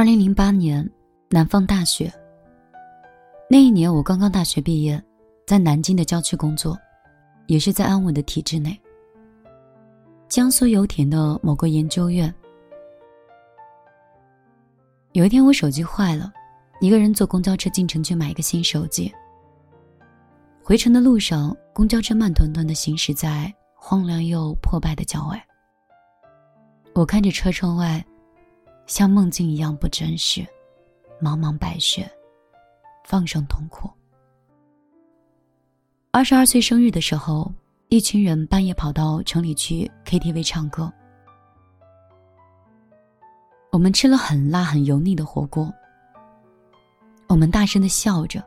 二零零八年，南方大雪。那一年我刚刚大学毕业，在南京的郊区工作，也是在安稳的体制内。江苏油田的某个研究院。有一天我手机坏了，一个人坐公交车进城去买一个新手机。回程的路上，公交车慢吞吞的行驶在荒凉又破败的郊外。我看着车窗外，像梦境一样不真实，茫茫白雪，放声痛哭。二十二岁生日的时候，一群人半夜跑到城里去 KTV 唱歌。我们吃了很辣很油腻的火锅。我们大声的笑着，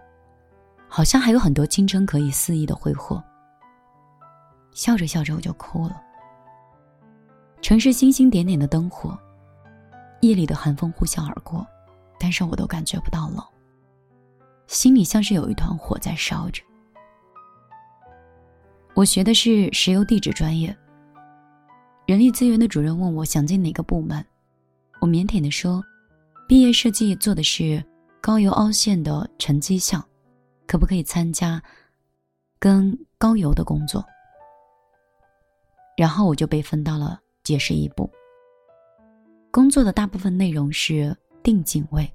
好像还有很多青春可以肆意的挥霍。笑着笑着我就哭了。城市星星点点的灯火，夜里的寒风呼啸而过，但是我都感觉不到冷。心里像是有一团火在烧着。我学的是石油地质专业。人力资源的主任问我想进哪个部门，我腼腆的说，毕业设计做的是高油凹陷的沉积项，可不可以参加跟高油的工作？然后我就被分到了。解释一步。工作的大部分内容是定井位，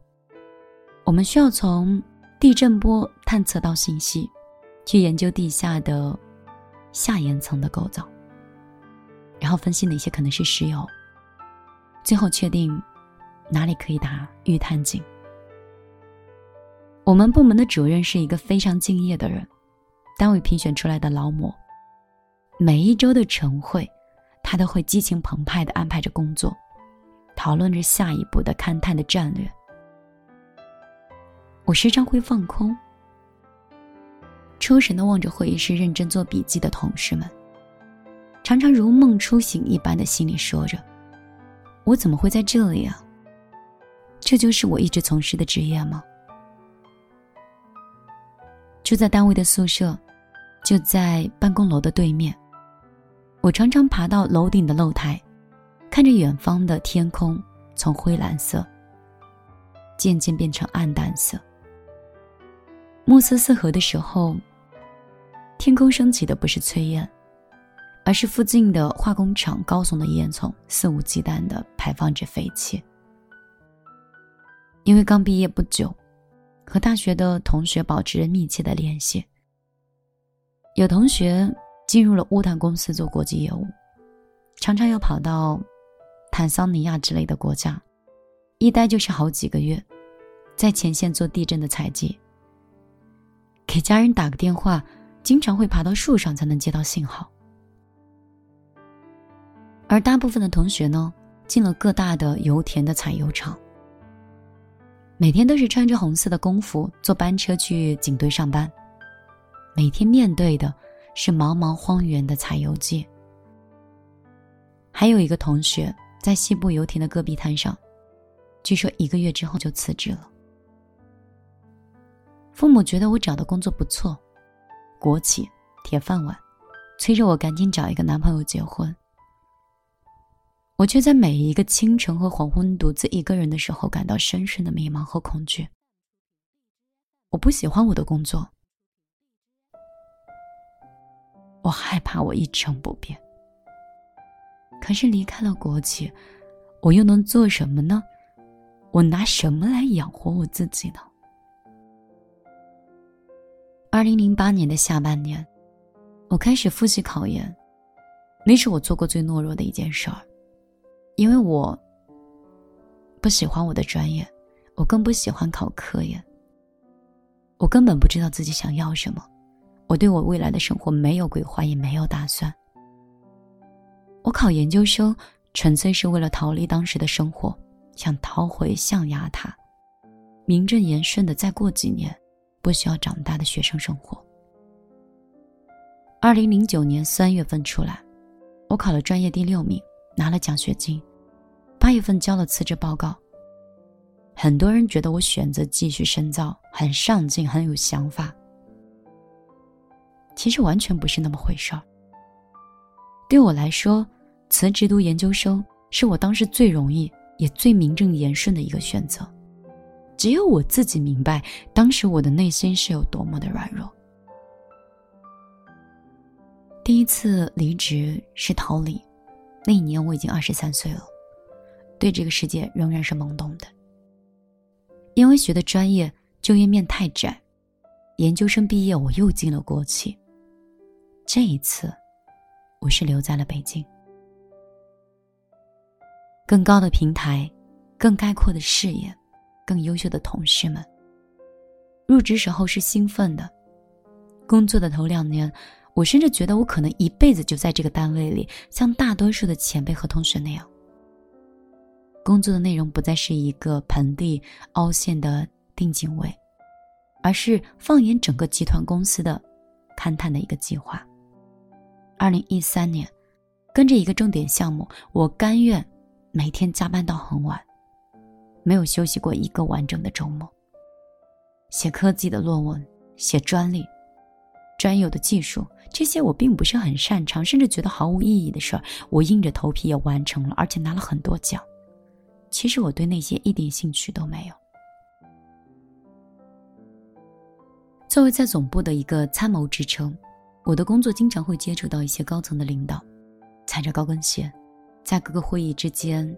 我们需要从地震波探测到信息，去研究地下的下岩层的构造，然后分析哪些可能是石油，最后确定哪里可以打预探井。我们部门的主任是一个非常敬业的人，单位评选出来的劳模，每一周的晨会。他都会激情澎湃地安排着工作，讨论着下一步的勘探的战略。我时常会放空，出神的望着会议室认真做笔记的同事们，常常如梦初醒一般的心里说着：“我怎么会在这里啊？这就是我一直从事的职业吗？”住在单位的宿舍，就在办公楼的对面。我常常爬到楼顶的露台，看着远方的天空从灰蓝色渐渐变成暗淡色。暮色四合的时候，天空升起的不是炊烟，而是附近的化工厂高耸的烟囱肆无忌惮地排放着废气。因为刚毕业不久，和大学的同学保持着密切的联系，有同学。进入了乌坦公司做国际业务，常常要跑到坦桑尼亚之类的国家，一待就是好几个月，在前线做地震的采集。给家人打个电话，经常会爬到树上才能接到信号。而大部分的同学呢，进了各大的油田的采油厂，每天都是穿着红色的工服坐班车去井队上班，每天面对的。是茫茫荒原的采油机。还有一个同学在西部油田的戈壁滩上，据说一个月之后就辞职了。父母觉得我找的工作不错，国企铁饭碗，催着我赶紧找一个男朋友结婚。我却在每一个清晨和黄昏独自一个人的时候，感到深深的迷茫和恐惧。我不喜欢我的工作。我害怕我一成不变。可是离开了国企，我又能做什么呢？我拿什么来养活我自己呢？二零零八年的下半年，我开始复习考研，那是我做过最懦弱的一件事儿，因为我不喜欢我的专业，我更不喜欢考科研，我根本不知道自己想要什么。我对我未来的生活没有规划，也没有打算。我考研究生纯粹是为了逃离当时的生活，想逃回象牙塔，名正言顺的再过几年，不需要长大的学生生活。二零零九年三月份出来，我考了专业第六名，拿了奖学金。八月份交了辞职报告。很多人觉得我选择继续深造，很上进，很有想法。其实完全不是那么回事儿。对我来说，辞职读研究生是我当时最容易也最名正言顺的一个选择。只有我自己明白，当时我的内心是有多么的软弱。第一次离职是逃离，那一年我已经二十三岁了，对这个世界仍然是懵懂的。因为学的专业就业面太窄，研究生毕业我又进了国企。这一次，我是留在了北京。更高的平台，更开阔的视野，更优秀的同事们。入职时候是兴奋的，工作的头两年。我甚至觉得我可能一辈子就在这个单位里，像大多数的前辈和同学那样。工作的内容不再是一个盆地凹陷的定警卫，而是放眼整个集团公司的勘探的一个计划。二零一三年，跟着一个重点项目，我甘愿每天加班到很晚，没有休息过一个完整的周末。写科技的论文，写专利，专有的技术。这些我并不是很擅长，甚至觉得毫无意义的事儿，我硬着头皮也完成了，而且拿了很多奖。其实我对那些一点兴趣都没有。作为在总部的一个参谋职称，我的工作经常会接触到一些高层的领导，踩着高跟鞋，在各个会议之间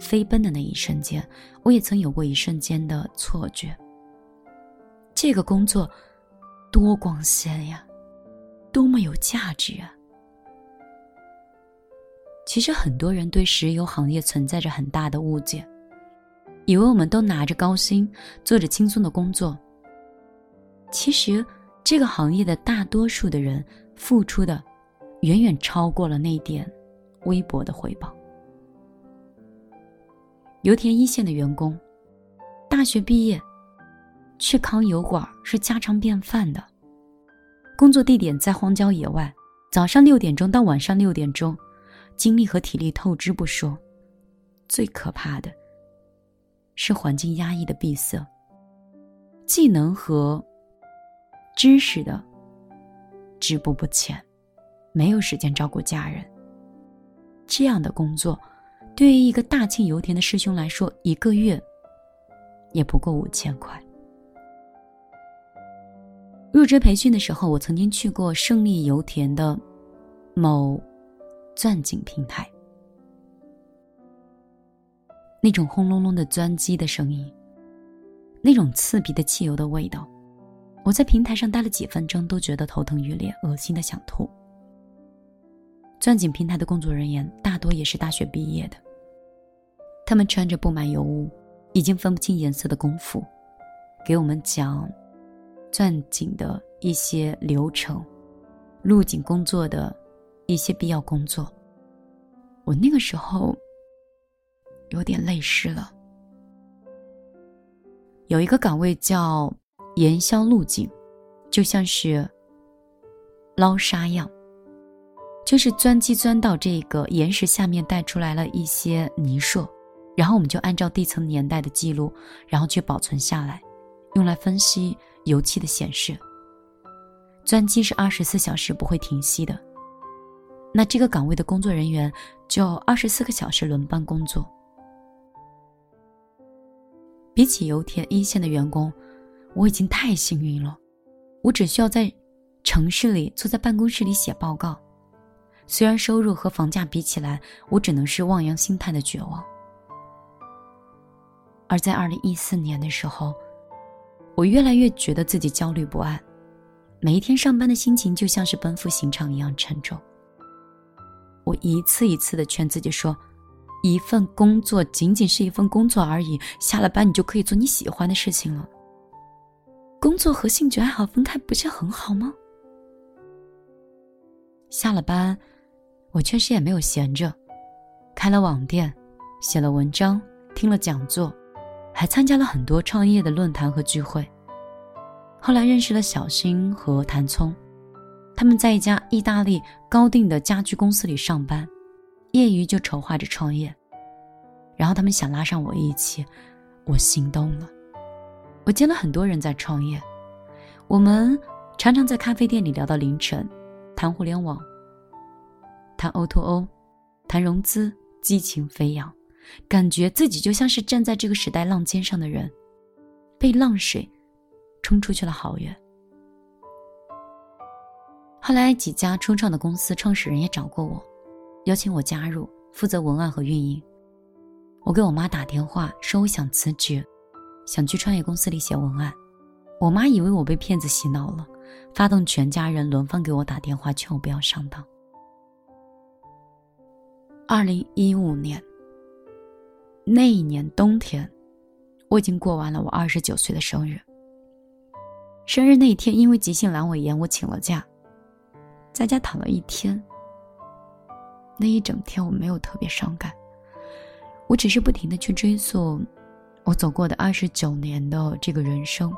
飞奔的那一瞬间，我也曾有过一瞬间的错觉。这个工作多光鲜呀！多么有价值啊！其实很多人对石油行业存在着很大的误解，以为我们都拿着高薪，做着轻松的工作。其实，这个行业的大多数的人付出的，远远超过了那点微薄的回报。油田一线的员工，大学毕业去扛油管是家常便饭的。工作地点在荒郊野外，早上六点钟到晚上六点钟，精力和体力透支不说，最可怕的是环境压抑的闭塞，技能和知识的止步不前，没有时间照顾家人。这样的工作，对于一个大庆油田的师兄来说，一个月也不过五千块。入职培训的时候，我曾经去过胜利油田的某钻井平台。那种轰隆隆的钻机的声音，那种刺鼻的汽油的味道，我在平台上待了几分钟，都觉得头疼欲裂、恶心的想吐。钻井平台的工作人员大多也是大学毕业的，他们穿着布满油污、已经分不清颜色的工服，给我们讲。钻井的一些流程，录井工作的一些必要工作，我那个时候有点泪湿了。有一个岗位叫盐硝路井，就像是捞沙样，就是钻机钻到这个岩石下面带出来了一些泥塑，然后我们就按照地层年代的记录，然后去保存下来，用来分析。油漆的显示，钻机是二十四小时不会停息的。那这个岗位的工作人员就二十四个小时轮班工作。比起油田一线的员工，我已经太幸运了。我只需要在城市里坐在办公室里写报告，虽然收入和房价比起来，我只能是望洋兴叹的绝望。而在二零一四年的时候。我越来越觉得自己焦虑不安，每一天上班的心情就像是奔赴刑场一样沉重。我一次一次的劝自己说：“一份工作仅仅是一份工作而已，下了班你就可以做你喜欢的事情了。工作和兴趣爱好分开不是很好吗？”下了班，我确实也没有闲着，开了网店，写了文章，听了讲座。还参加了很多创业的论坛和聚会。后来认识了小新和谭聪，他们在一家意大利高定的家居公司里上班，业余就筹划着创业。然后他们想拉上我一起，我心动了。我见了很多人在创业，我们常常在咖啡店里聊到凌晨，谈互联网，谈 O to O，谈融资，激情飞扬。感觉自己就像是站在这个时代浪尖上的人，被浪水冲出去了好远。后来几家初创的公司创始人也找过我，邀请我加入，负责文案和运营。我给我妈打电话说我想辞职，想去创业公司里写文案。我妈以为我被骗子洗脑了，发动全家人轮番给我打电话劝我不要上当。二零一五年那一年冬天，我已经过完了我二十九岁的生日。生日那一天，因为急性阑尾炎，我请了假。在家躺了一天，那一整天我没有特别伤感，我只是不停的去追溯我走过的二十九年的这个人生，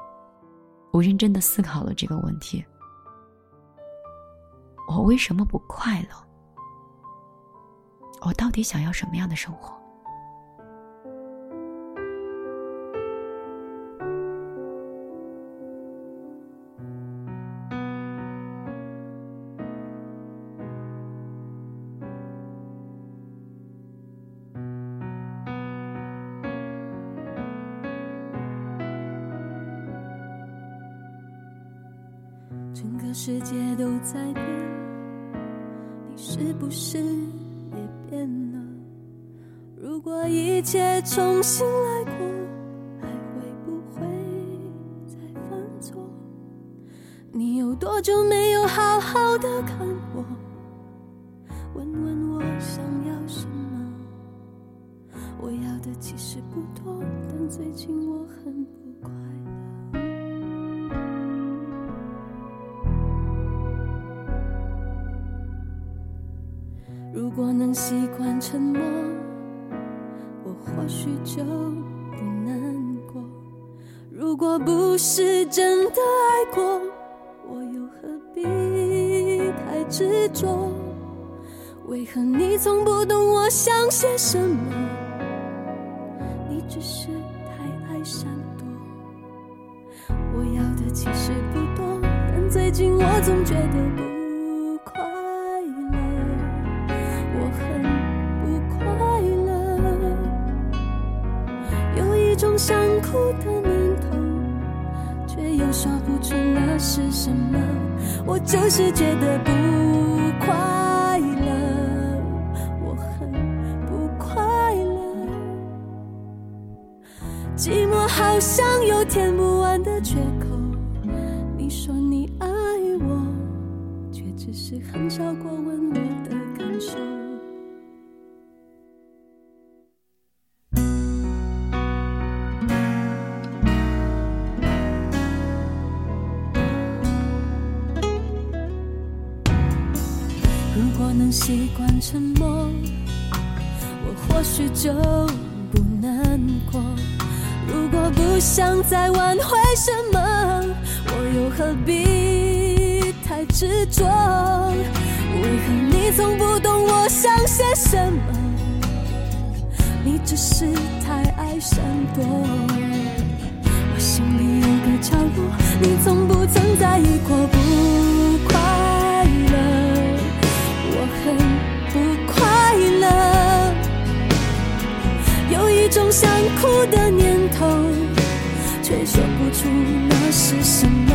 我认真的思考了这个问题：我为什么不快乐？我到底想要什么样的生活？整个世界都在变，你是不是一切重新来过，还会不会再犯错？你有多久没有好好的看我？问问我想要什么？我要的其实不多，但最近我很不快乐。如果能习惯沉默，或许就不难过。如果不是真的爱过，我又何必太执着？为何你从不懂我想些什么？你只是太爱闪躲。我要的其实不多，但最近我总觉得不哭的念头，却又说不出那是什么。我就是觉得不快乐，我很不快乐，寂寞好像有填不完的缺口。你说你爱我，却只是很少过问我的感受。如果能习惯沉默，我或许就不难过。如果不想再挽回什么，我又何必太执着？为何你从不懂我想些什么？你只是太爱闪躲。我心里有个角落，你从不曾在意过不哭的念头，却说不出那是什么。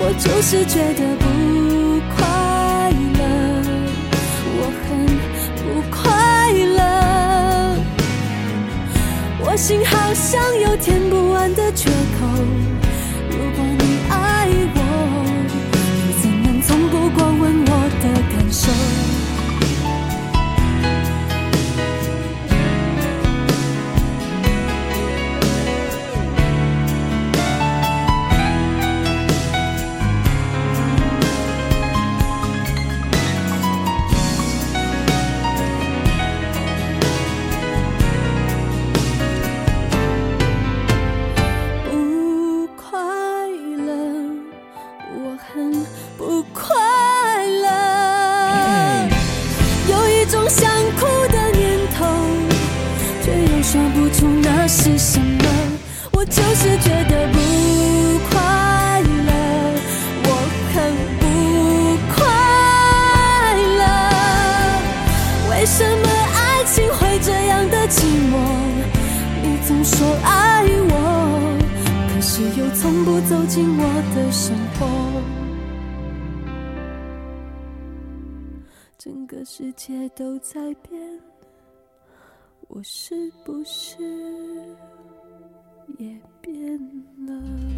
我就是觉得不快乐，我很不快乐，我心好像有填不完的缺口。很不快走进我的生活。整个世界都在变我是不是也变了？